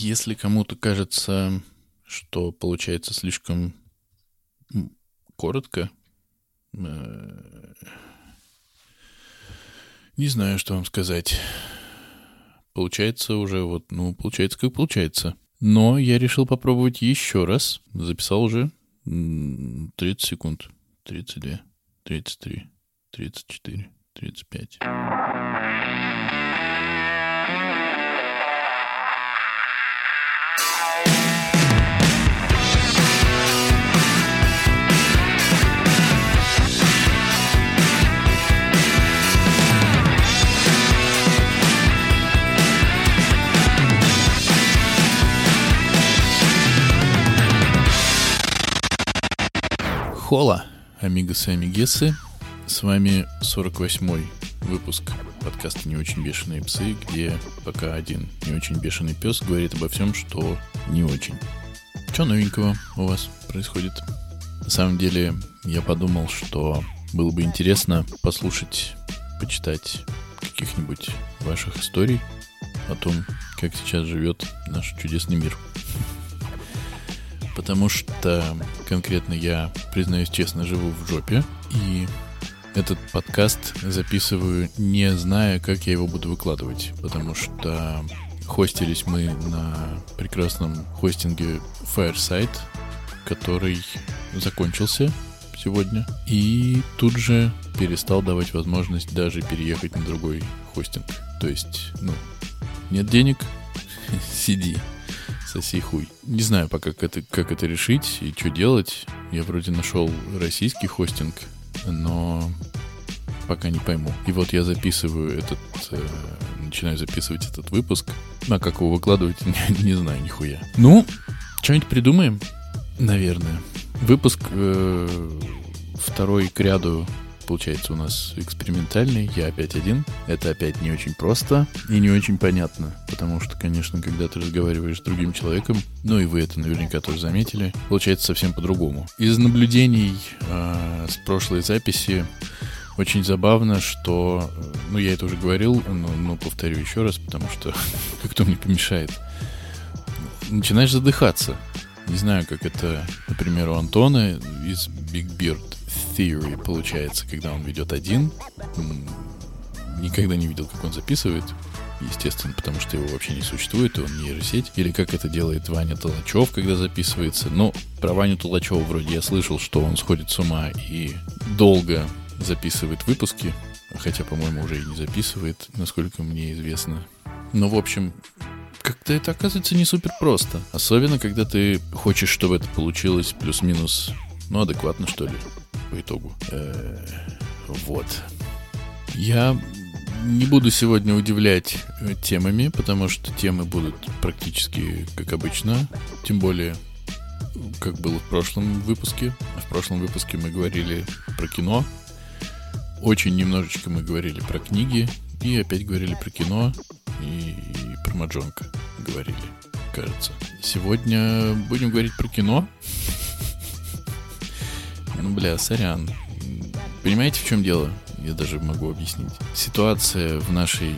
Если кому-то кажется, что получается слишком коротко, э, не знаю, что вам сказать. Получается уже вот, ну, получается как получается. Но я решил попробовать еще раз. Записал уже 30 секунд. 32, 33, 34, 35. Хола, амигасы и амигесы. С вами 48-й выпуск подкаста «Не очень бешеные псы», где пока один не очень бешеный пес говорит обо всем, что не очень. Что новенького у вас происходит? На самом деле, я подумал, что было бы интересно послушать, почитать каких-нибудь ваших историй о том, как сейчас живет наш чудесный мир – потому что конкретно я, признаюсь честно, живу в жопе, и этот подкаст записываю, не зная, как я его буду выкладывать, потому что хостились мы на прекрасном хостинге Fireside, который закончился сегодня, и тут же перестал давать возможность даже переехать на другой хостинг. То есть, ну, нет денег, сиди соси хуй. Не знаю пока, как это, как это решить и что делать. Я вроде нашел российский хостинг, но пока не пойму. И вот я записываю этот, э, начинаю записывать этот выпуск. А как его выкладывать, не, не знаю нихуя. Ну, что-нибудь придумаем, наверное. Выпуск э, второй к ряду получается у нас экспериментальный, я опять один. Это опять не очень просто и не очень понятно, потому что, конечно, когда ты разговариваешь с другим человеком, ну и вы это наверняка тоже заметили, получается совсем по-другому. Из наблюдений э, с прошлой записи очень забавно, что, ну я это уже говорил, но, но повторю еще раз, потому что кто мне помешает. Начинаешь задыхаться. Не знаю, как это, например, у Антона из Big Beard Theory получается, когда он ведет один. Никогда не видел, как он записывает. Естественно, потому что его вообще не существует, и он нейросеть. Или как это делает Ваня Толачев, когда записывается. Но про Ваню Толачева вроде я слышал, что он сходит с ума и долго записывает выпуски. Хотя, по-моему, уже и не записывает, насколько мне известно. Но, в общем, как-то это оказывается не супер просто. Особенно, когда ты хочешь, чтобы это получилось плюс-минус, ну, адекватно, что ли по итогу. Э, вот. Я не буду сегодня удивлять э, темами, потому что темы будут практически как обычно. Тем более, как было в прошлом выпуске. В прошлом выпуске мы говорили про кино. Очень немножечко мы говорили про книги. И опять говорили про кино. И, и про Маджонка говорили, кажется. Сегодня будем говорить про кино. Ну, бля, сорян. Понимаете, в чем дело? Я даже могу объяснить. Ситуация в нашей,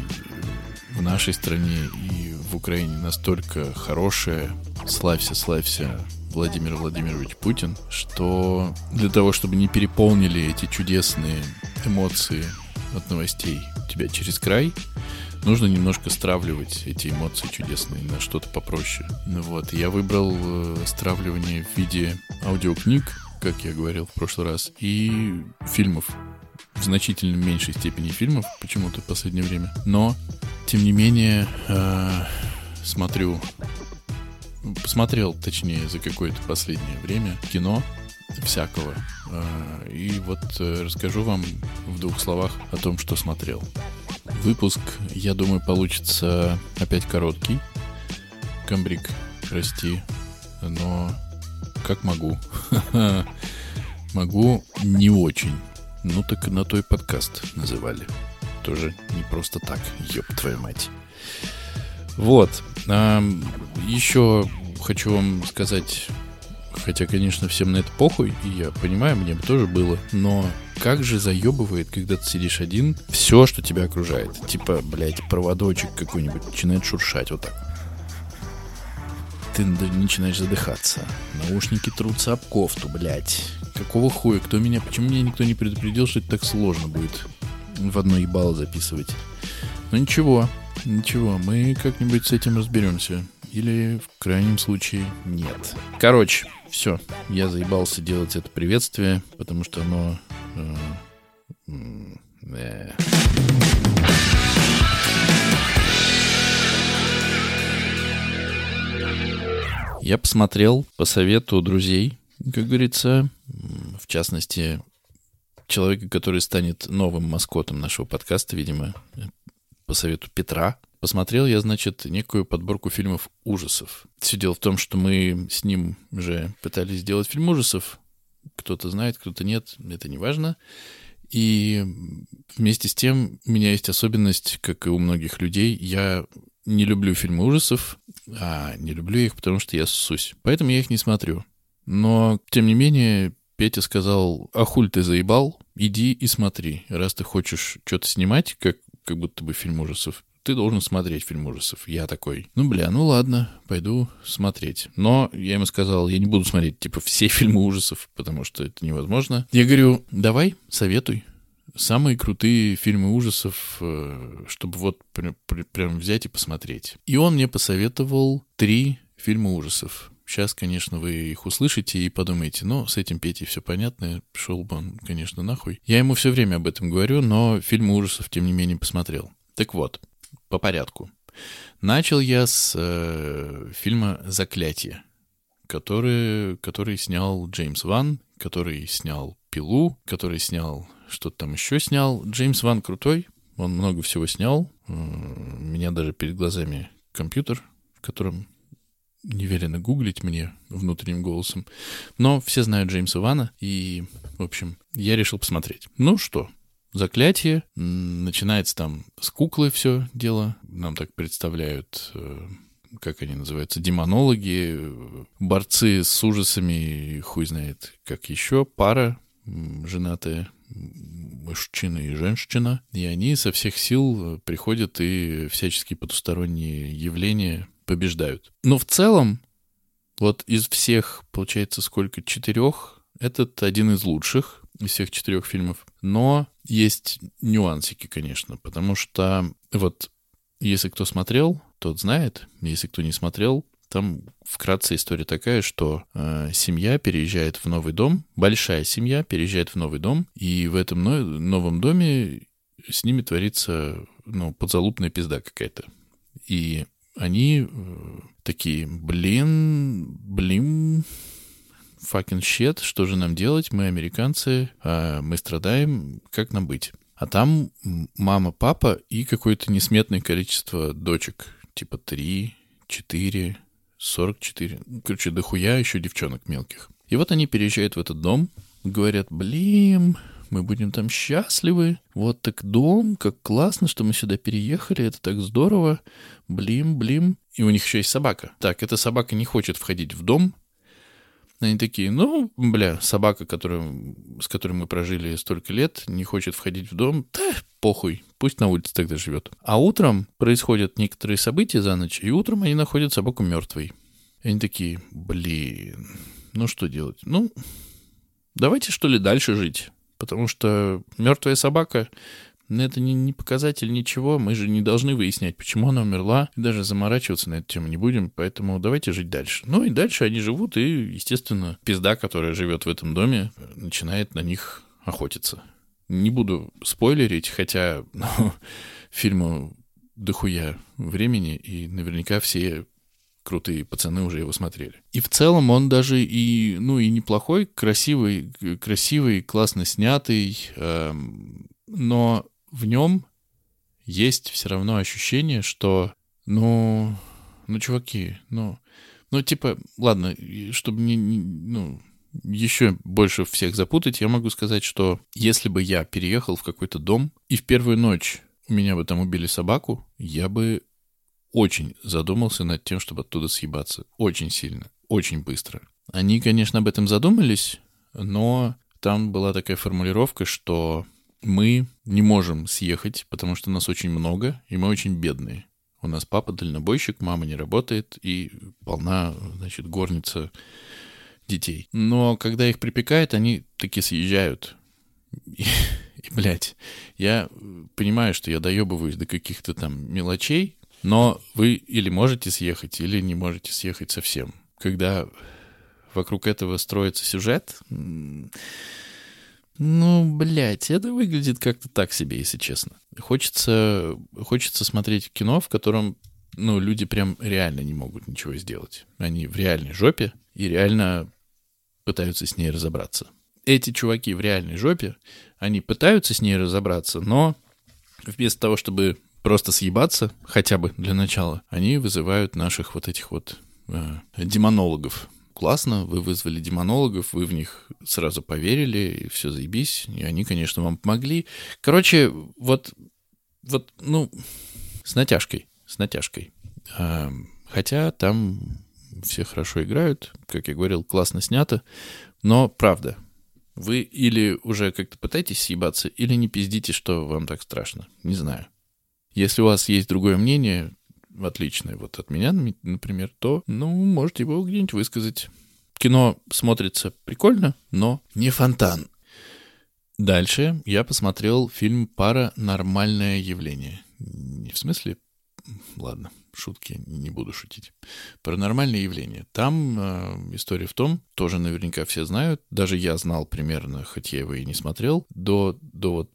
в нашей стране и в Украине настолько хорошая. Славься, славься, Владимир Владимирович Путин, что для того, чтобы не переполнили эти чудесные эмоции от новостей тебя через край, нужно немножко стравливать эти эмоции чудесные на что-то попроще. Ну вот, я выбрал э, стравливание в виде аудиокниг, как я говорил в прошлый раз, и фильмов. В значительно меньшей степени фильмов почему-то в последнее время. Но, тем не менее, э, смотрю, посмотрел, точнее, за какое-то последнее время кино всякого. Э, и вот э, расскажу вам в двух словах о том, что смотрел. Выпуск, я думаю, получится опять короткий. Камбрик, прости, но как могу. Могу не очень. Ну так на той подкаст называли. Тоже не просто так, ёб твою мать. Вот. Еще хочу вам сказать, хотя, конечно, всем на это похуй, и я понимаю, мне бы тоже было, но как же заебывает, когда ты сидишь один, все, что тебя окружает. Типа, блядь, проводочек какой-нибудь начинает шуршать вот так. Ты начинаешь задыхаться. Наушники трутся об кофту, блядь. Какого хуя? Кто меня... Почему меня никто не предупредил, что это так сложно будет в одно ебало записывать? Ну ничего, ничего, мы как-нибудь с этим разберемся. Или в крайнем случае нет. Короче, все, я заебался делать это приветствие, потому что оно... Э, э, Я посмотрел по совету друзей, как говорится, в частности, человека, который станет новым маскотом нашего подкаста, видимо, по совету Петра. Посмотрел я, значит, некую подборку фильмов ужасов. Все дело в том, что мы с ним уже пытались сделать фильм ужасов. Кто-то знает, кто-то нет, это не важно. И вместе с тем у меня есть особенность, как и у многих людей, я не люблю фильмы ужасов, а не люблю их, потому что я ссусь. Поэтому я их не смотрю. Но, тем не менее, Петя сказал, а хуль ты заебал, иди и смотри. Раз ты хочешь что-то снимать, как, как будто бы фильм ужасов, ты должен смотреть фильм ужасов. Я такой, ну, бля, ну ладно, пойду смотреть. Но я ему сказал, я не буду смотреть, типа, все фильмы ужасов, потому что это невозможно. Я говорю, давай, советуй самые крутые фильмы ужасов, э, чтобы вот прям, прям взять и посмотреть. И он мне посоветовал три фильма ужасов. Сейчас, конечно, вы их услышите и подумаете, ну, с этим Петей все понятно, шел бы он, конечно, нахуй. Я ему все время об этом говорю, но фильмы ужасов, тем не менее, посмотрел. Так вот, по порядку. Начал я с э, фильма «Заклятие», который, который снял Джеймс Ван, который снял «Пилу», который снял что-то там еще снял. Джеймс Ван крутой, он много всего снял. У меня даже перед глазами компьютер, в котором неверенно гуглить мне внутренним голосом. Но все знают Джеймса Вана, и, в общем, я решил посмотреть. Ну что, заклятие. Начинается там с куклы все дело. Нам так представляют, э, как они называются, демонологи, борцы с ужасами, хуй знает, как еще, пара женатая, мужчина и женщина, и они со всех сил приходят и всяческие потусторонние явления побеждают. Но в целом, вот из всех, получается, сколько, четырех, этот один из лучших из всех четырех фильмов. Но есть нюансики, конечно, потому что вот если кто смотрел, тот знает, если кто не смотрел, там вкратце история такая, что э, семья переезжает в новый дом, большая семья переезжает в новый дом, и в этом но- новом доме с ними творится, ну, подзалупная пизда какая-то. И они э, такие, блин, блин, fucking shit, что же нам делать? Мы американцы, э, мы страдаем, как нам быть? А там мама, папа и какое-то несметное количество дочек, типа три, четыре, 44. Короче, дохуя еще девчонок мелких. И вот они переезжают в этот дом, говорят, блин, мы будем там счастливы. Вот так дом, как классно, что мы сюда переехали, это так здорово. Блин, блин. И у них еще есть собака. Так, эта собака не хочет входить в дом. Они такие, ну, бля, собака, которую, с которой мы прожили столько лет, не хочет входить в дом. Да, похуй, пусть на улице тогда живет. А утром происходят некоторые события за ночь, и утром они находят собаку мертвой. Они такие, блин, ну что делать? Ну, давайте что ли дальше жить. Потому что мертвая собака это не, не показатель ничего. Мы же не должны выяснять, почему она умерла. И даже заморачиваться на эту тему не будем. Поэтому давайте жить дальше. Ну и дальше они живут, и, естественно, пизда, которая живет в этом доме, начинает на них охотиться. Не буду спойлерить, хотя ну, фильму дохуя времени, и наверняка все крутые пацаны уже его смотрели. И в целом он даже и, ну, и неплохой, красивый, красивый, классно снятый, эм, но в нем есть все равно ощущение, что, ну, ну, чуваки, ну, ну, типа, ладно, чтобы не, не ну, еще больше всех запутать, я могу сказать, что если бы я переехал в какой-то дом, и в первую ночь меня бы там убили собаку, я бы очень задумался над тем, чтобы оттуда съебаться. Очень сильно, очень быстро. Они, конечно, об этом задумались, но там была такая формулировка, что мы не можем съехать, потому что нас очень много, и мы очень бедные. У нас папа дальнобойщик, мама не работает, и полна, значит, горница детей. Но когда их припекает, они таки съезжают. И, и блядь, я понимаю, что я доебываюсь до каких-то там мелочей, но вы или можете съехать, или не можете съехать совсем. Когда вокруг этого строится сюжет, ну, блядь, это выглядит как-то так себе, если честно. Хочется, хочется смотреть кино, в котором, ну, люди прям реально не могут ничего сделать. Они в реальной жопе и реально пытаются с ней разобраться. Эти чуваки в реальной жопе, они пытаются с ней разобраться, но вместо того, чтобы просто съебаться, хотя бы для начала, они вызывают наших вот этих вот э, демонологов, классно, вы вызвали демонологов, вы в них сразу поверили, и все заебись, и они, конечно, вам помогли. Короче, вот, вот, ну, с натяжкой, с натяжкой. А, хотя там все хорошо играют, как я говорил, классно снято, но правда, вы или уже как-то пытаетесь съебаться, или не пиздите, что вам так страшно. Не знаю. Если у вас есть другое мнение, отличное вот от меня, например, то, ну, можете его где-нибудь высказать. Кино смотрится прикольно, но не фонтан. Дальше я посмотрел фильм «Паранормальное явление». Не в смысле... Ладно, шутки, не буду шутить. «Паранормальное явление». Там э, история в том, тоже наверняка все знают, даже я знал примерно, хоть я его и не смотрел, до, до вот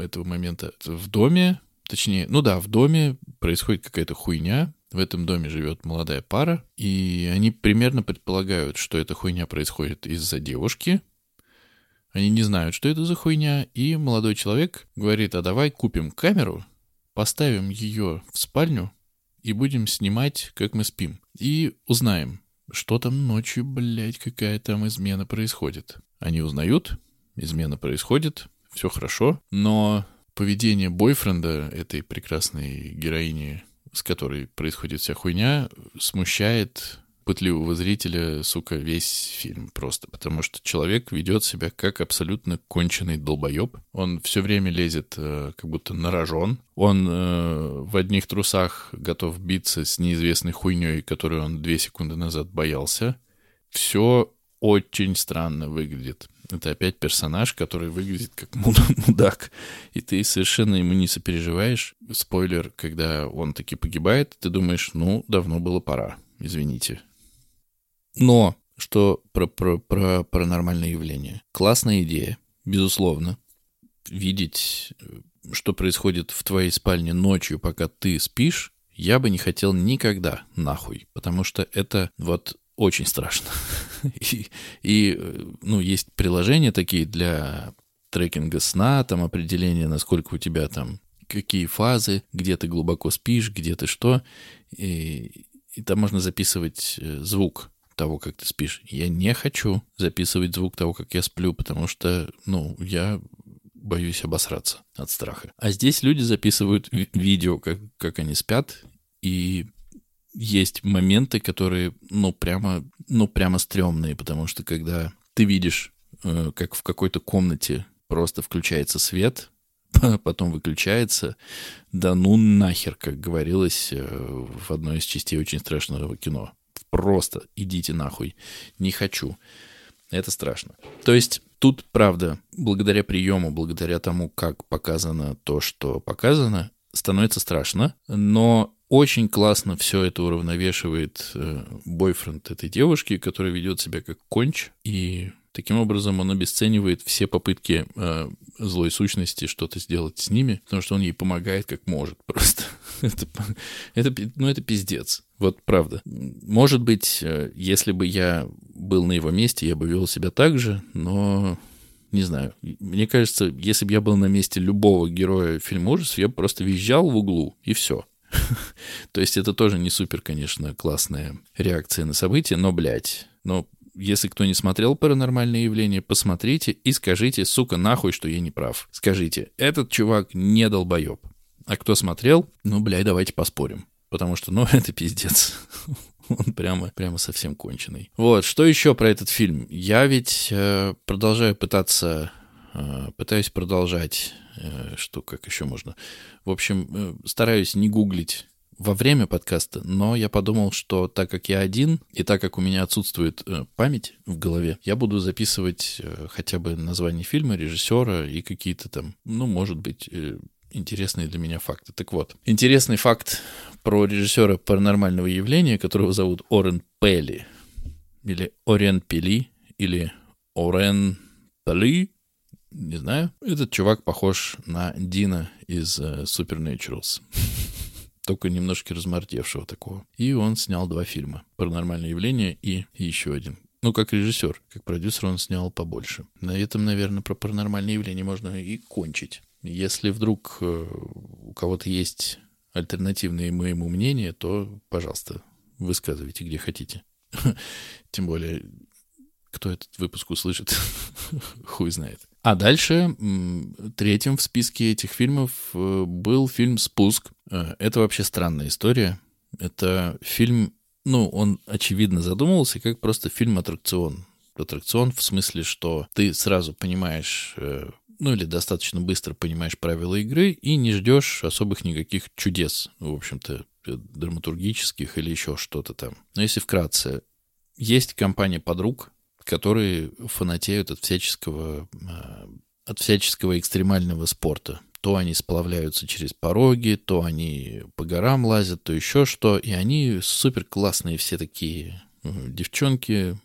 этого момента. В доме Точнее, ну да, в доме происходит какая-то хуйня, в этом доме живет молодая пара, и они примерно предполагают, что эта хуйня происходит из-за девушки. Они не знают, что это за хуйня, и молодой человек говорит, а давай купим камеру, поставим ее в спальню и будем снимать, как мы спим. И узнаем, что там ночью, блядь, какая там измена происходит. Они узнают, измена происходит, все хорошо, но поведение бойфренда этой прекрасной героини, с которой происходит вся хуйня, смущает пытливого зрителя, сука, весь фильм просто. Потому что человек ведет себя как абсолютно конченый долбоеб. Он все время лезет э, как будто на рожон. Он э, в одних трусах готов биться с неизвестной хуйней, которую он две секунды назад боялся. Все очень странно выглядит. Это опять персонаж, который выглядит как мудак, и ты совершенно ему не сопереживаешь. Спойлер, когда он таки погибает, ты думаешь, ну, давно было пора, извините. Но что про, про, про паранормальное явление. Классная идея, безусловно. Видеть, что происходит в твоей спальне ночью, пока ты спишь, я бы не хотел никогда, нахуй. Потому что это вот очень страшно. и, и, ну, есть приложения такие для трекинга сна, там определение, насколько у тебя там какие фазы, где ты глубоко спишь, где ты что. И, и там можно записывать э, звук того, как ты спишь. Я не хочу записывать звук того, как я сплю, потому что, ну, я боюсь обосраться от страха. А здесь люди записывают видео, как, как они спят, и есть моменты, которые, ну, прямо, ну, прямо стрёмные, потому что когда ты видишь, э, как в какой-то комнате просто включается свет, потом выключается, да ну нахер, как говорилось э, в одной из частей очень страшного кино. Просто идите нахуй, не хочу. Это страшно. То есть тут, правда, благодаря приему, благодаря тому, как показано то, что показано, становится страшно, но очень классно все это уравновешивает э, бойфренд этой девушки, которая ведет себя как конч, и таким образом он обесценивает все попытки э, злой сущности что-то сделать с ними, потому что он ей помогает как может просто. это, это, ну, это пиздец. Вот правда. Может быть, э, если бы я был на его месте, я бы вел себя так же, но не знаю. Мне кажется, если бы я был на месте любого героя фильма ужасов, я бы просто визжал в углу, и все. То есть это тоже не супер, конечно, классная реакция на события, но, блядь, но если кто не смотрел «Паранормальное явление», посмотрите и скажите, сука, нахуй, что я не прав. Скажите, этот чувак не долбоеб. А кто смотрел, ну, блядь, давайте поспорим. Потому что, ну, это пиздец. Он прямо, прямо совсем конченый. Вот, что еще про этот фильм? Я ведь э, продолжаю пытаться, пытаюсь продолжать, э, что, как еще можно. В общем, э, стараюсь не гуглить во время подкаста, но я подумал, что так как я один, и так как у меня отсутствует э, память в голове, я буду записывать э, хотя бы название фильма, режиссера и какие-то там, ну, может быть, э, интересные для меня факты. Так вот, интересный факт про режиссера паранормального явления, которого зовут Орен Пелли, или Орен Пели, или Орен Пели, не знаю. Этот чувак похож на Дина из uh, Supernaturals. Только немножко размордевшего такого. И он снял два фильма. «Паранормальное явление» и еще один. Ну, как режиссер, как продюсер он снял побольше. На этом, наверное, про паранормальное явление можно и кончить. Если вдруг э, у кого-то есть альтернативные моему мнения, то, пожалуйста, высказывайте, где хотите. Тем более, кто этот выпуск услышит, хуй знает. А дальше, третьим в списке этих фильмов э, был фильм «Спуск». Э, это вообще странная история. Это фильм, ну, он, очевидно, задумывался как просто фильм-аттракцион. Аттракцион в смысле, что ты сразу понимаешь, э, ну или достаточно быстро понимаешь правила игры и не ждешь особых никаких чудес, в общем-то, драматургических или еще что-то там. Но если вкратце, есть компания подруг, которые фанатеют от всяческого, а, от всяческого экстремального спорта. То они сплавляются через пороги, то они по горам лазят, то еще что. И они супер классные все такие девчонки,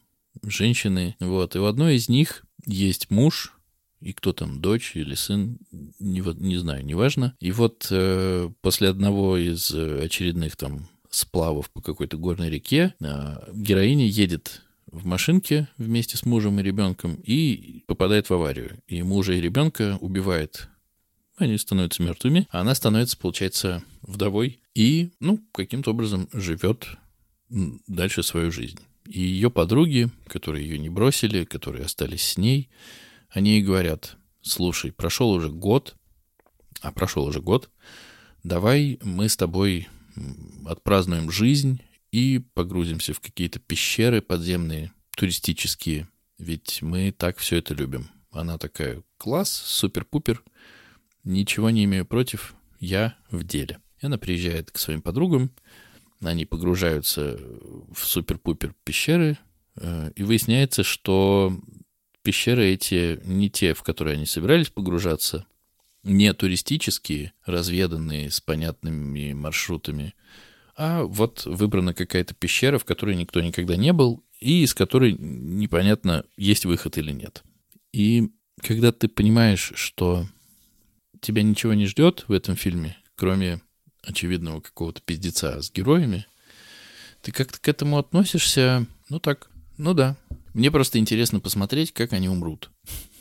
женщины. Вот. И у одной из них есть муж, и кто там, дочь или сын, не, не знаю, неважно. И вот э, после одного из очередных там сплавов по какой-то горной реке э, героиня едет в машинке вместе с мужем и ребенком и попадает в аварию. И мужа и ребенка убивает. Они становятся мертвыми, а она становится, получается, вдовой и, ну, каким-то образом живет дальше свою жизнь. И ее подруги, которые ее не бросили, которые остались с ней, они ей говорят, слушай, прошел уже год, а прошел уже год, давай мы с тобой отпразднуем жизнь и погрузимся в какие-то пещеры подземные, туристические. Ведь мы так все это любим. Она такая, класс, супер-пупер, ничего не имею против, я в деле. И она приезжает к своим подругам, они погружаются в супер-пупер пещеры, э, и выясняется, что пещеры эти не те, в которые они собирались погружаться, не туристические, разведанные с понятными маршрутами, а вот выбрана какая-то пещера, в которой никто никогда не был, и из которой непонятно, есть выход или нет. И когда ты понимаешь, что тебя ничего не ждет в этом фильме, кроме очевидного какого-то пиздеца с героями, ты как-то к этому относишься, ну так, ну да. Мне просто интересно посмотреть, как они умрут.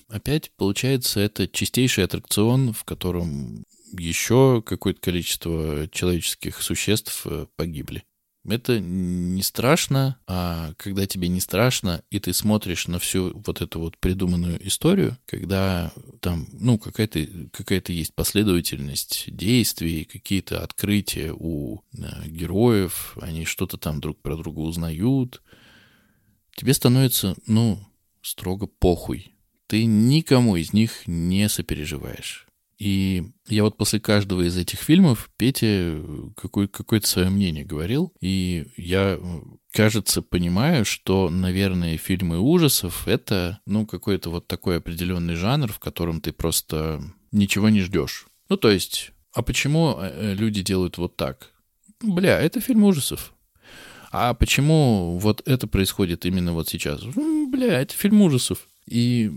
Опять, получается, это чистейший аттракцион, в котором еще какое-то количество человеческих существ э, погибли. Это не страшно, а когда тебе не страшно, и ты смотришь на всю вот эту вот придуманную историю, когда там, ну, какая-то какая есть последовательность действий, какие-то открытия у э, героев, они что-то там друг про друга узнают, тебе становится, ну, строго похуй. Ты никому из них не сопереживаешь. И я вот после каждого из этих фильмов Петя какой, какое-то свое мнение говорил, и я, кажется, понимаю, что, наверное, фильмы ужасов — это, ну, какой-то вот такой определенный жанр, в котором ты просто ничего не ждешь. Ну, то есть, а почему э, люди делают вот так? Бля, это фильм ужасов. А почему вот это происходит именно вот сейчас? Бля, это фильм ужасов. И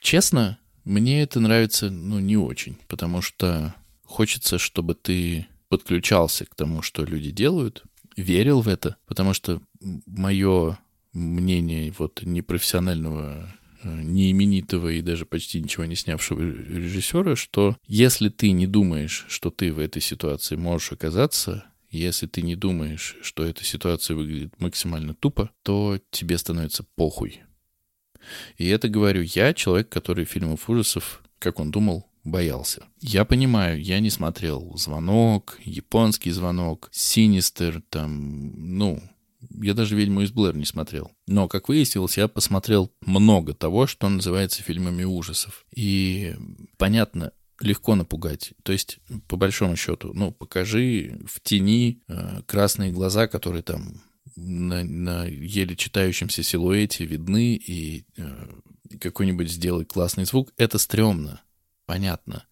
честно, мне это нравится, ну, не очень, потому что хочется, чтобы ты подключался к тому, что люди делают, верил в это, потому что мое мнение вот непрофессионального, э, неименитого и даже почти ничего не снявшего режиссера, что если ты не думаешь, что ты в этой ситуации можешь оказаться, если ты не думаешь, что эта ситуация выглядит максимально тупо, то тебе становится похуй. И это говорю я, человек, который фильмов ужасов, как он думал, боялся. Я понимаю, я не смотрел «Звонок», «Японский звонок», «Синистер», там, ну, я даже «Ведьму из Блэр» не смотрел. Но, как выяснилось, я посмотрел много того, что называется фильмами ужасов. И понятно, легко напугать. То есть, по большому счету, ну, покажи в тени э, красные глаза, которые там на, на еле читающемся силуэте видны, и э, какой-нибудь сделай классный звук. Это стрёмно, понятно.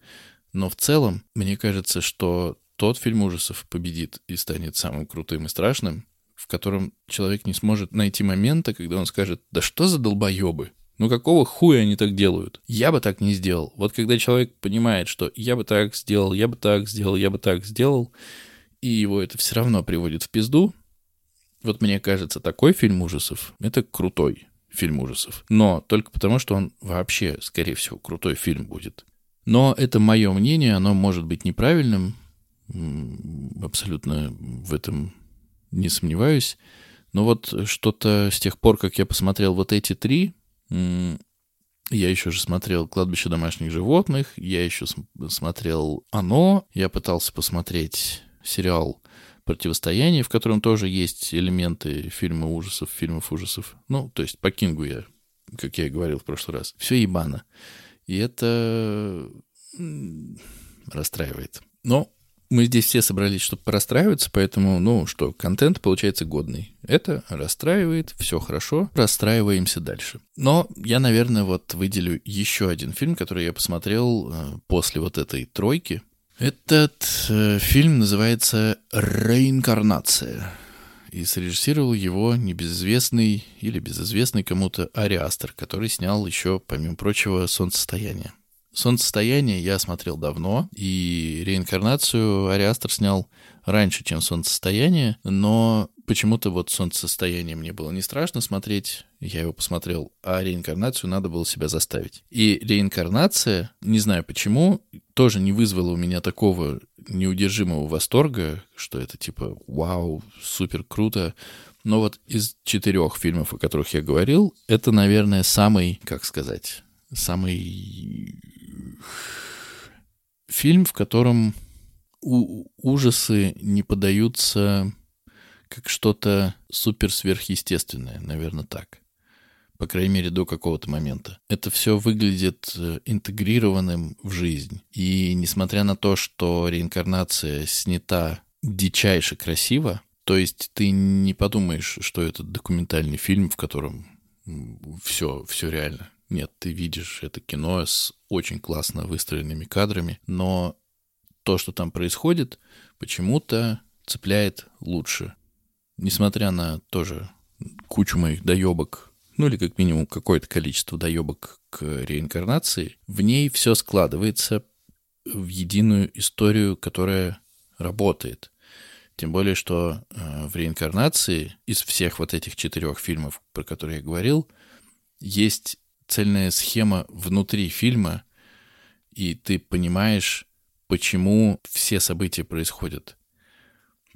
Но в целом, мне кажется, что тот фильм ужасов победит и станет самым крутым и страшным, в котором человек не сможет найти момента, когда он скажет, да что за долбоебы? Ну какого хуя они так делают? Я бы так не сделал. Вот когда человек понимает, что я бы так сделал, я бы так сделал, я бы так сделал, и его это все равно приводит в пизду, вот мне кажется, такой фильм ужасов — это крутой фильм ужасов. Но только потому, что он вообще, скорее всего, крутой фильм будет. Но это мое мнение, оно может быть неправильным, абсолютно в этом не сомневаюсь. Но вот что-то с тех пор, как я посмотрел вот эти три, я еще же смотрел «Кладбище домашних животных», я еще смотрел «Оно», я пытался посмотреть сериал «Противостояние», в котором тоже есть элементы фильма ужасов, фильмов ужасов. Ну, то есть по Кингу я, как я и говорил в прошлый раз. Все ебано. И это расстраивает. Но мы здесь все собрались, чтобы порастраиваться, поэтому, ну что, контент получается годный. Это расстраивает, все хорошо, расстраиваемся дальше. Но я, наверное, вот выделю еще один фильм, который я посмотрел э, после вот этой тройки. Этот э, фильм называется «Реинкарнация». И срежиссировал его небезызвестный или безызвестный кому-то Ариастер, который снял еще, помимо прочего, «Солнцестояние». Солнцестояние я смотрел давно, и реинкарнацию Ариастер снял раньше, чем солнцестояние, но почему-то вот солнцестояние мне было не страшно смотреть, я его посмотрел, а реинкарнацию надо было себя заставить. И реинкарнация, не знаю почему, тоже не вызвала у меня такого неудержимого восторга, что это типа вау, супер круто. Но вот из четырех фильмов, о которых я говорил, это, наверное, самый, как сказать, самый фильм, в котором у- ужасы не подаются как что-то супер сверхъестественное, наверное, так. По крайней мере, до какого-то момента. Это все выглядит э, интегрированным в жизнь. И несмотря на то, что реинкарнация снята дичайше красиво, то есть ты не подумаешь, что это документальный фильм, в котором все, все реально. Нет, ты видишь это кино с очень классно выстроенными кадрами, но то, что там происходит, почему-то цепляет лучше. Несмотря на тоже кучу моих доебок, ну или как минимум какое-то количество доебок к реинкарнации, в ней все складывается в единую историю, которая работает. Тем более, что э, в реинкарнации из всех вот этих четырех фильмов, про которые я говорил, есть цельная схема внутри фильма, и ты понимаешь, почему все события происходят.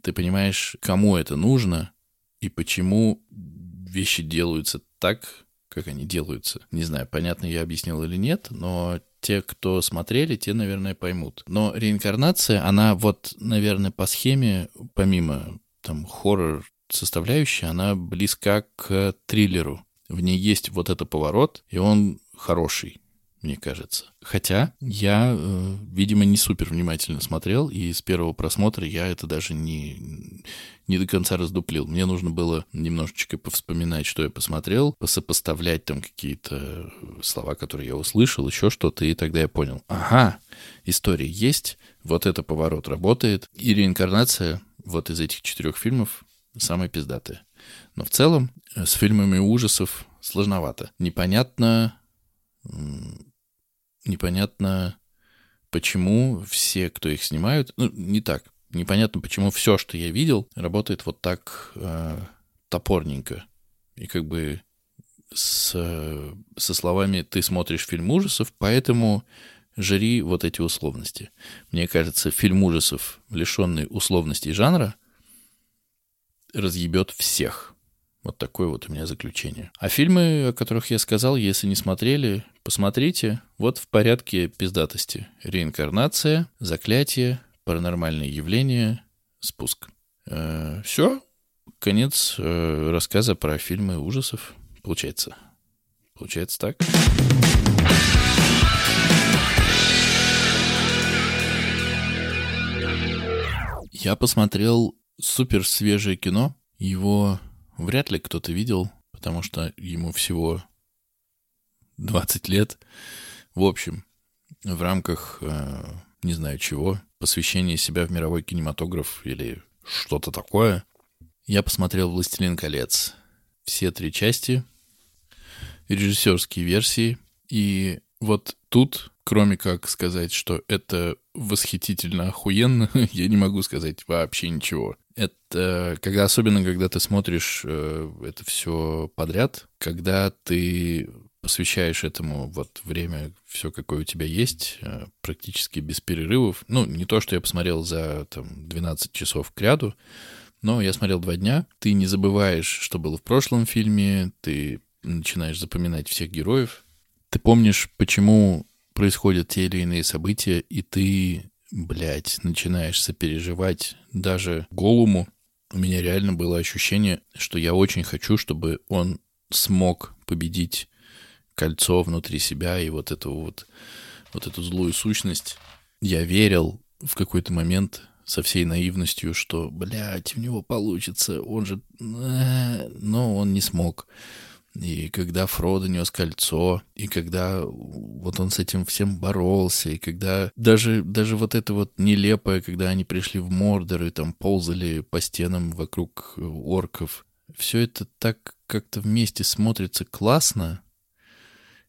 Ты понимаешь, кому это нужно, и почему вещи делаются так, как они делаются. Не знаю, понятно я объяснил или нет, но те, кто смотрели, те, наверное, поймут. Но реинкарнация, она вот, наверное, по схеме, помимо там хоррор составляющей, она близка к триллеру. В ней есть вот этот поворот, и он хороший, мне кажется. Хотя я, э, видимо, не супер внимательно смотрел, и с первого просмотра я это даже не, не до конца раздуплил. Мне нужно было немножечко повспоминать, что я посмотрел, посопоставлять там какие-то слова, которые я услышал, еще что-то, и тогда я понял, ага, история есть, вот это поворот работает, и реинкарнация вот из этих четырех фильмов самая пиздатая. Но в целом э, с фильмами ужасов сложновато. Непонятно, непонятно, почему все, кто их снимают, ну, не так, непонятно, почему все, что я видел, работает вот так э, топорненько. И как бы с, со словами «ты смотришь фильм ужасов, поэтому жри вот эти условности». Мне кажется, фильм ужасов, лишенный условностей жанра, разъебет всех – вот такое вот у меня заключение. А фильмы, о которых я сказал, если не смотрели, посмотрите. Вот в порядке пиздатости. Реинкарнация, заклятие, паранормальные явления, спуск. Э, все. Конец э, рассказа про фильмы ужасов. Получается. Получается так. Я посмотрел супер свежее кино. Его вряд ли кто-то видел, потому что ему всего 20 лет. В общем, в рамках, э, не знаю чего, посвящения себя в мировой кинематограф или что-то такое, я посмотрел «Властелин колец». Все три части, режиссерские версии. И вот тут, кроме как сказать, что это восхитительно охуенно, я не могу сказать вообще ничего. Это когда, особенно когда ты смотришь э, это все подряд, когда ты посвящаешь этому вот время, все какое у тебя есть, э, практически без перерывов. Ну, не то, что я посмотрел за там, 12 часов к ряду, но я смотрел два дня. Ты не забываешь, что было в прошлом фильме, ты начинаешь запоминать всех героев. Ты помнишь, почему происходят те или иные события, и ты, блядь, начинаешь сопереживать даже Голуму. У меня реально было ощущение, что я очень хочу, чтобы он смог победить кольцо внутри себя и вот эту вот, вот эту злую сущность. Я верил в какой-то момент со всей наивностью, что, блядь, у него получится, он же... Э, но он не смог. И когда Фродо нес кольцо, и когда вот он с этим всем боролся, и когда даже, даже вот это вот нелепое, когда они пришли в Мордор и там ползали по стенам вокруг орков, все это так как-то вместе смотрится классно,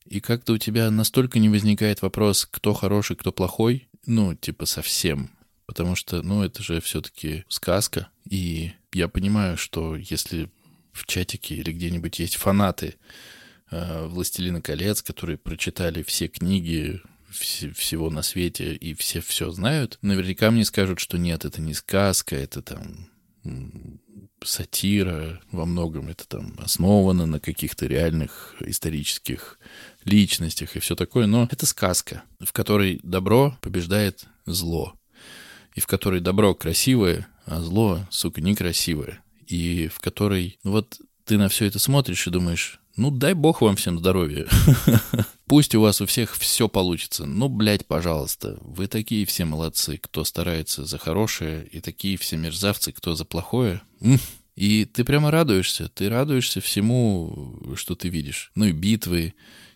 и как-то у тебя настолько не возникает вопрос, кто хороший, кто плохой, ну, типа совсем. Потому что, ну, это же все-таки сказка. И я понимаю, что если в чатике или где-нибудь есть фанаты э, «Властелина колец», которые прочитали все книги вс- всего на свете и все все знают, наверняка мне скажут, что нет, это не сказка, это там сатира во многом, это там основано на каких-то реальных исторических личностях и все такое, но это сказка, в которой добро побеждает зло, и в которой добро красивое, а зло, сука, некрасивое, и в которой ну вот ты на все это смотришь и думаешь, ну дай бог вам всем здоровья. Пусть у вас у всех все получится. Ну, блядь, пожалуйста. Вы такие все молодцы, кто старается за хорошее, и такие все мерзавцы, кто за плохое. И ты прямо радуешься. Ты радуешься всему, что ты видишь. Ну и битвы,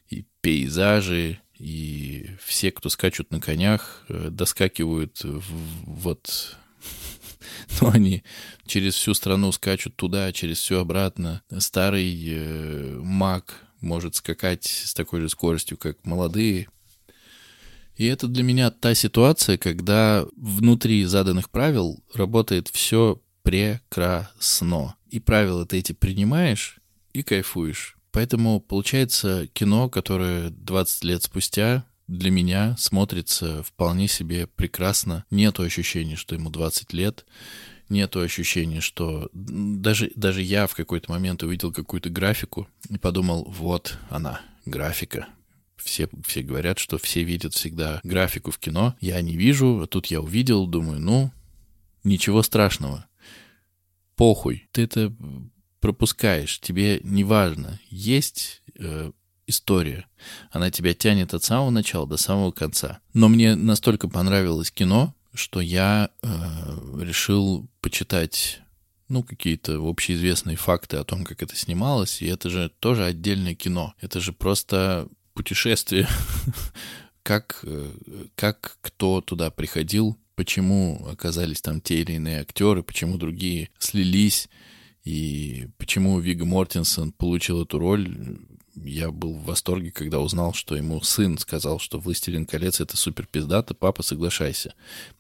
и пейзажи, и все, кто скачут на конях, э, доскакивают в, вот... Ну, они через всю страну скачут туда, через все обратно. Старый э, маг может скакать с такой же скоростью, как молодые. И это для меня та ситуация, когда внутри заданных правил работает все прекрасно. И правила ты эти принимаешь и кайфуешь. Поэтому получается кино, которое 20 лет спустя для меня смотрится вполне себе прекрасно. Нету ощущения, что ему 20 лет. Нету ощущения, что даже, даже я в какой-то момент увидел какую-то графику и подумал, вот она, графика. Все, все говорят, что все видят всегда графику в кино. Я не вижу, а тут я увидел, думаю, ну, ничего страшного. Похуй. Ты это пропускаешь, тебе не важно. Есть э, история. Она тебя тянет от самого начала до самого конца. Но мне настолько понравилось кино, что я э, решил почитать ну, какие-то общеизвестные факты о том, как это снималось, и это же тоже отдельное кино. Это же просто путешествие. как, э, как кто туда приходил, почему оказались там те или иные актеры, почему другие слились, и почему Вига Мортенсон получил эту роль, я был в восторге, когда узнал, что ему сын сказал, что «Властелин колец» — это супер пиздато, папа, соглашайся.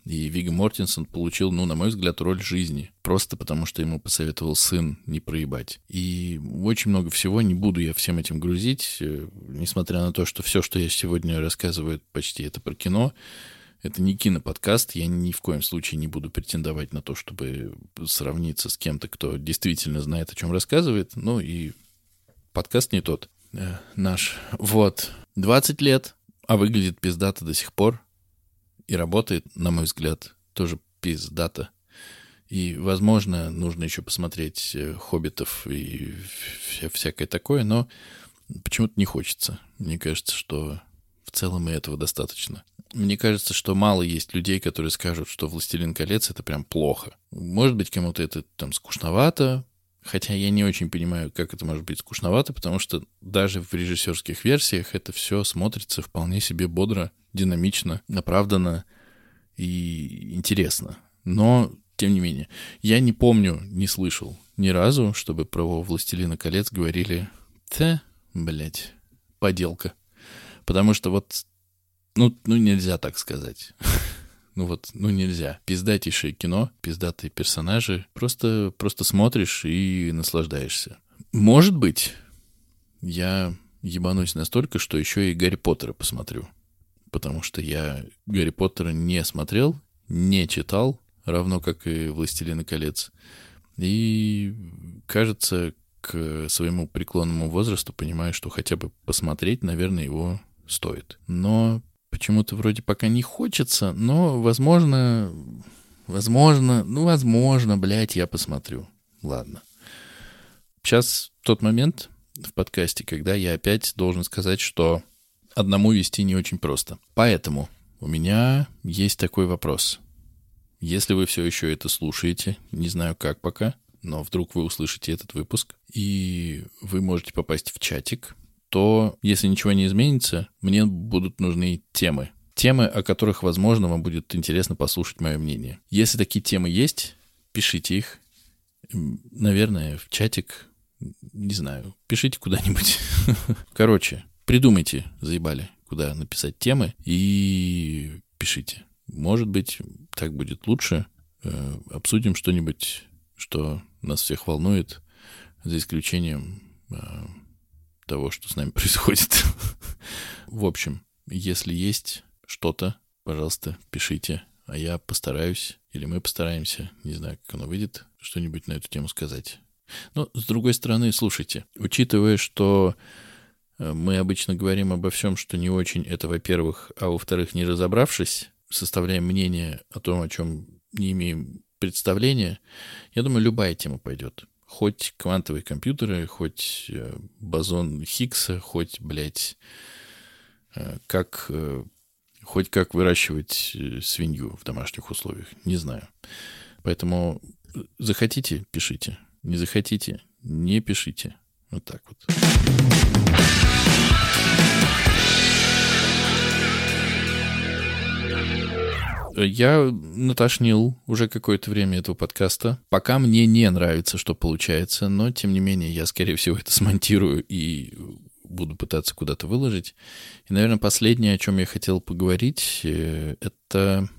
И Вига Мортенсон получил, ну, на мой взгляд, роль жизни. Просто потому, что ему посоветовал сын не проебать. И очень много всего, не буду я всем этим грузить, э, несмотря на то, что все, что я сегодня рассказываю, почти это про кино, это не киноподкаст, я ни в коем случае не буду претендовать на то, чтобы сравниться с кем-то, кто действительно знает, о чем рассказывает. Ну и подкаст не тот э, наш. Вот. 20 лет, а выглядит пиздато до сих пор. И работает, на мой взгляд, тоже пиздато. И, возможно, нужно еще посмотреть э, «Хоббитов» и вся, всякое такое, но почему-то не хочется. Мне кажется, что в целом и этого достаточно. Мне кажется, что мало есть людей, которые скажут, что «Властелин колец» — это прям плохо. Может быть, кому-то это там скучновато, хотя я не очень понимаю, как это может быть скучновато, потому что даже в режиссерских версиях это все смотрится вполне себе бодро, динамично, оправданно и интересно. Но, тем не менее, я не помню, не слышал ни разу, чтобы про «Властелина колец» говорили «Та, блядь, поделка». Потому что вот ну, ну, нельзя так сказать. ну вот, ну нельзя. Пиздатейшее кино, пиздатые персонажи. Просто, просто смотришь и наслаждаешься. Может быть, я ебанусь настолько, что еще и Гарри Поттера посмотрю. Потому что я Гарри Поттера не смотрел, не читал, равно как и «Властелина колец». И, кажется, к своему преклонному возрасту понимаю, что хотя бы посмотреть, наверное, его стоит. Но Почему-то вроде пока не хочется, но, возможно, возможно, ну, возможно, блядь, я посмотрю. Ладно. Сейчас тот момент в подкасте, когда я опять должен сказать, что одному вести не очень просто. Поэтому у меня есть такой вопрос. Если вы все еще это слушаете, не знаю как пока, но вдруг вы услышите этот выпуск, и вы можете попасть в чатик, то, если ничего не изменится, мне будут нужны темы. Темы, о которых, возможно, вам будет интересно послушать мое мнение. Если такие темы есть, пишите их. Наверное, в чатик, не знаю, пишите куда-нибудь. Короче, придумайте, заебали, куда написать темы и пишите. Может быть, так будет лучше. Э, обсудим что-нибудь, что нас всех волнует, за исключением э, того, что с нами происходит. В общем, если есть что-то, пожалуйста, пишите, а я постараюсь, или мы постараемся, не знаю, как оно выйдет, что-нибудь на эту тему сказать. Но, с другой стороны, слушайте, учитывая, что э, мы обычно говорим обо всем, что не очень, это, во-первых, а во-вторых, не разобравшись, составляем мнение о том, о чем не имеем представления, я думаю, любая тема пойдет хоть квантовые компьютеры, хоть э, бозон Хиггса, хоть, блядь, э, как, э, хоть как выращивать свинью в домашних условиях, не знаю. Поэтому захотите, пишите. Не захотите, не пишите. Вот так вот. Я натошнил уже какое-то время этого подкаста. Пока мне не нравится, что получается, но, тем не менее, я, скорее всего, это смонтирую и буду пытаться куда-то выложить. И, наверное, последнее, о чем я хотел поговорить, э, это,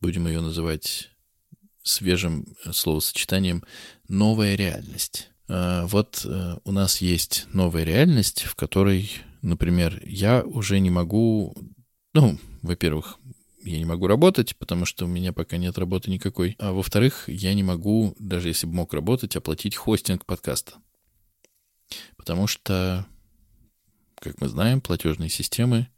будем ее называть свежим словосочетанием, новая реальность. А, вот э, у нас есть новая реальность, в которой, например, я уже не могу, ну, во-первых, я не могу работать, потому что у меня пока нет работы никакой. А во-вторых, я не могу, даже если бы мог работать, оплатить хостинг подкаста. Потому что, как мы знаем, платежные системы,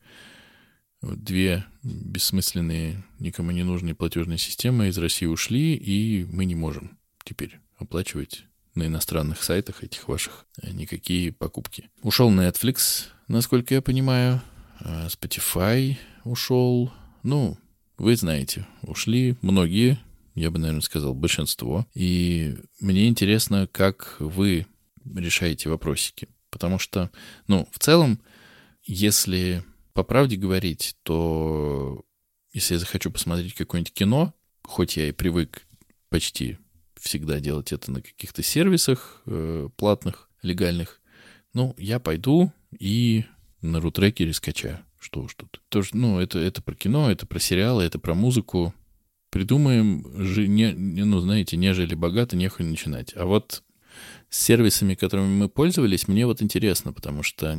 две бессмысленные, никому не нужные платежные системы из России ушли, и мы не можем теперь оплачивать на иностранных сайтах этих ваших э, никакие покупки. Ушел Netflix, насколько я понимаю, а Spotify ушел, ну, вы знаете, ушли многие, я бы, наверное, сказал, большинство. И мне интересно, как вы решаете вопросики. Потому что, ну, в целом, если по правде говорить, то если я захочу посмотреть какое-нибудь кино, хоть я и привык почти всегда делать это на каких-то сервисах э, платных, легальных, ну, я пойду и на рутрекере скачаю. Что уж тут. Тоже, ну, это, это про кино, это про сериалы, это про музыку. Придумаем, же, не, ну, знаете, нежели богато, нехуй начинать. А вот с сервисами, которыми мы пользовались, мне вот интересно, потому что,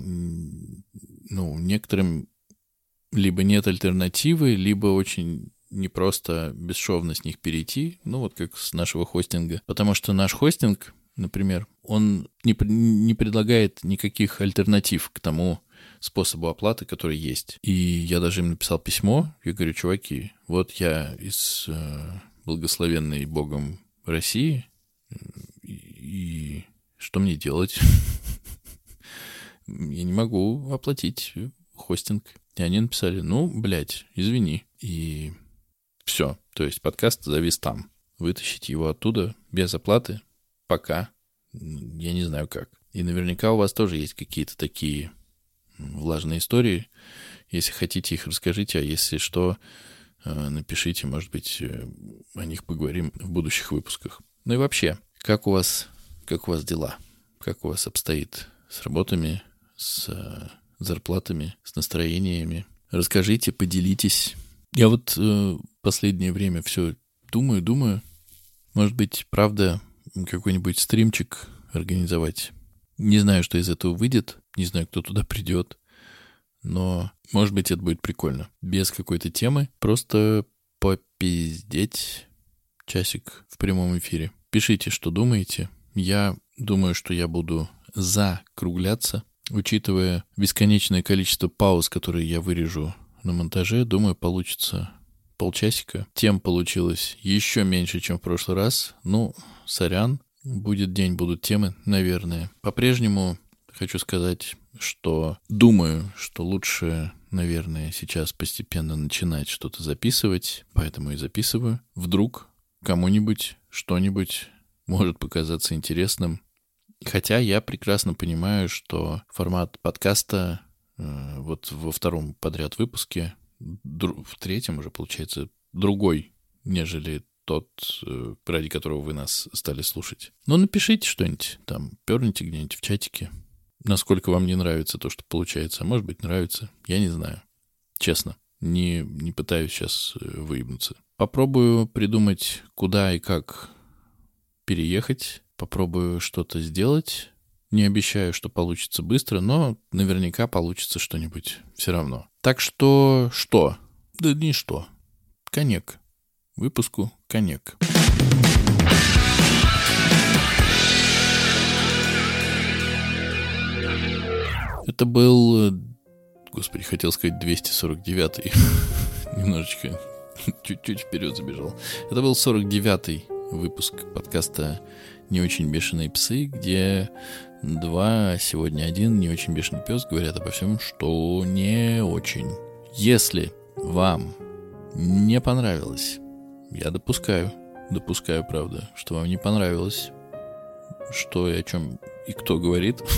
ну, некоторым либо нет альтернативы, либо очень непросто бесшовно с них перейти, ну, вот как с нашего хостинга. Потому что наш хостинг, например, он не, не предлагает никаких альтернатив к тому, способу оплаты, который есть. И я даже им написал письмо, я говорю, чуваки, вот я из э, благословенной Богом России, и, что мне делать? Я не могу оплатить хостинг. И они написали, ну, блядь, извини. И все. То есть подкаст завис там. Вытащить его оттуда без оплаты пока я не знаю как. И наверняка у вас тоже есть какие-то такие влажные истории. Если хотите их, расскажите, а если что, э, напишите, может быть, э, о них поговорим в будущих выпусках. Ну и вообще, как у вас, как у вас дела? Как у вас обстоит с работами, с э, зарплатами, с настроениями? Расскажите, поделитесь. Я вот э, последнее время все думаю, думаю. Может быть, правда, какой-нибудь стримчик организовать. Не знаю, что из этого выйдет, не знаю, кто туда придет, но, может быть, это будет прикольно. Без какой-то темы, просто попиздеть часик в прямом эфире. Пишите, что думаете. Я думаю, что я буду закругляться, учитывая бесконечное количество пауз, которые я вырежу на монтаже, думаю, получится полчасика. Тем получилось еще меньше, чем в прошлый раз. Ну, сорян. Будет день, будут темы, наверное. По-прежнему хочу сказать, что думаю, что лучше, наверное, сейчас постепенно начинать что-то записывать, поэтому и записываю. Вдруг кому-нибудь что-нибудь может показаться интересным. Хотя я прекрасно понимаю, что формат подкаста э, вот во втором подряд выпуске в третьем уже, получается, другой, нежели тот, э, ради которого вы нас стали слушать. Но напишите что-нибудь там, перните где-нибудь в чатике, насколько вам не нравится то, что получается. А может быть, нравится, я не знаю. Честно, не, не пытаюсь сейчас э, выебнуться. Попробую придумать, куда и как переехать. Попробую что-то сделать. Не обещаю, что получится быстро, но наверняка получится что-нибудь все равно. Так что что? Да не что. Конек. Выпуску конек. Это был... Господи, хотел сказать 249-й. Немножечко чуть-чуть вперед забежал. Это был 49-й выпуск подкаста «Не очень бешеные псы», где два, сегодня один не очень бешеный пес говорят обо всем, что не очень. Если вам не понравилось, я допускаю, допускаю, правда, что вам не понравилось, что и о чем и кто говорит.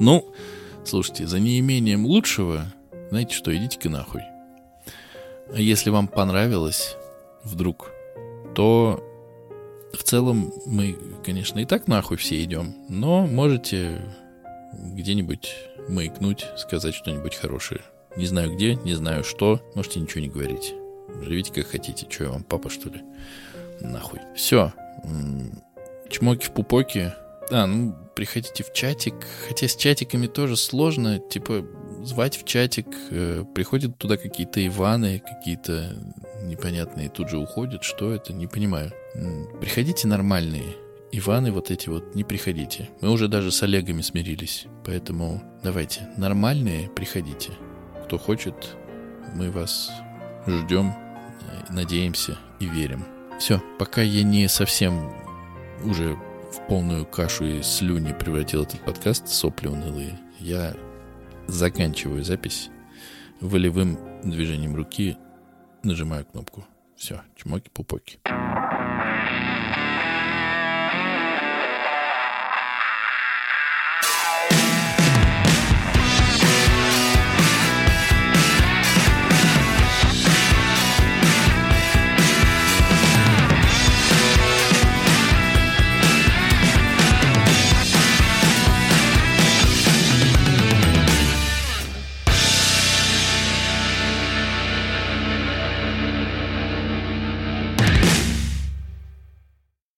Ну, слушайте, за неимением лучшего, знаете что, идите-ка нахуй. А если вам понравилось вдруг, то в целом мы, конечно, и так нахуй все идем, но можете где-нибудь маякнуть, сказать что-нибудь хорошее. Не знаю где, не знаю что, можете ничего не говорить. Живите как хотите, что я вам, папа, что ли? Нахуй. Все. Чмоки в пупоке. А, ну, приходите в чатик. Хотя с чатиками тоже сложно. Типа, звать в чатик. Э, приходят туда какие-то Иваны, какие-то непонятные тут же уходят. Что это? Не понимаю. Приходите нормальные. Иваны вот эти вот не приходите. Мы уже даже с Олегами смирились. Поэтому давайте, нормальные приходите. Кто хочет, мы вас ждем, надеемся и верим. Все, пока я не совсем уже в полную кашу и слюни превратил этот подкаст, сопли унылые, я заканчиваю запись волевым движением руки нажимаю кнопку. Все, чмоки-пупоки.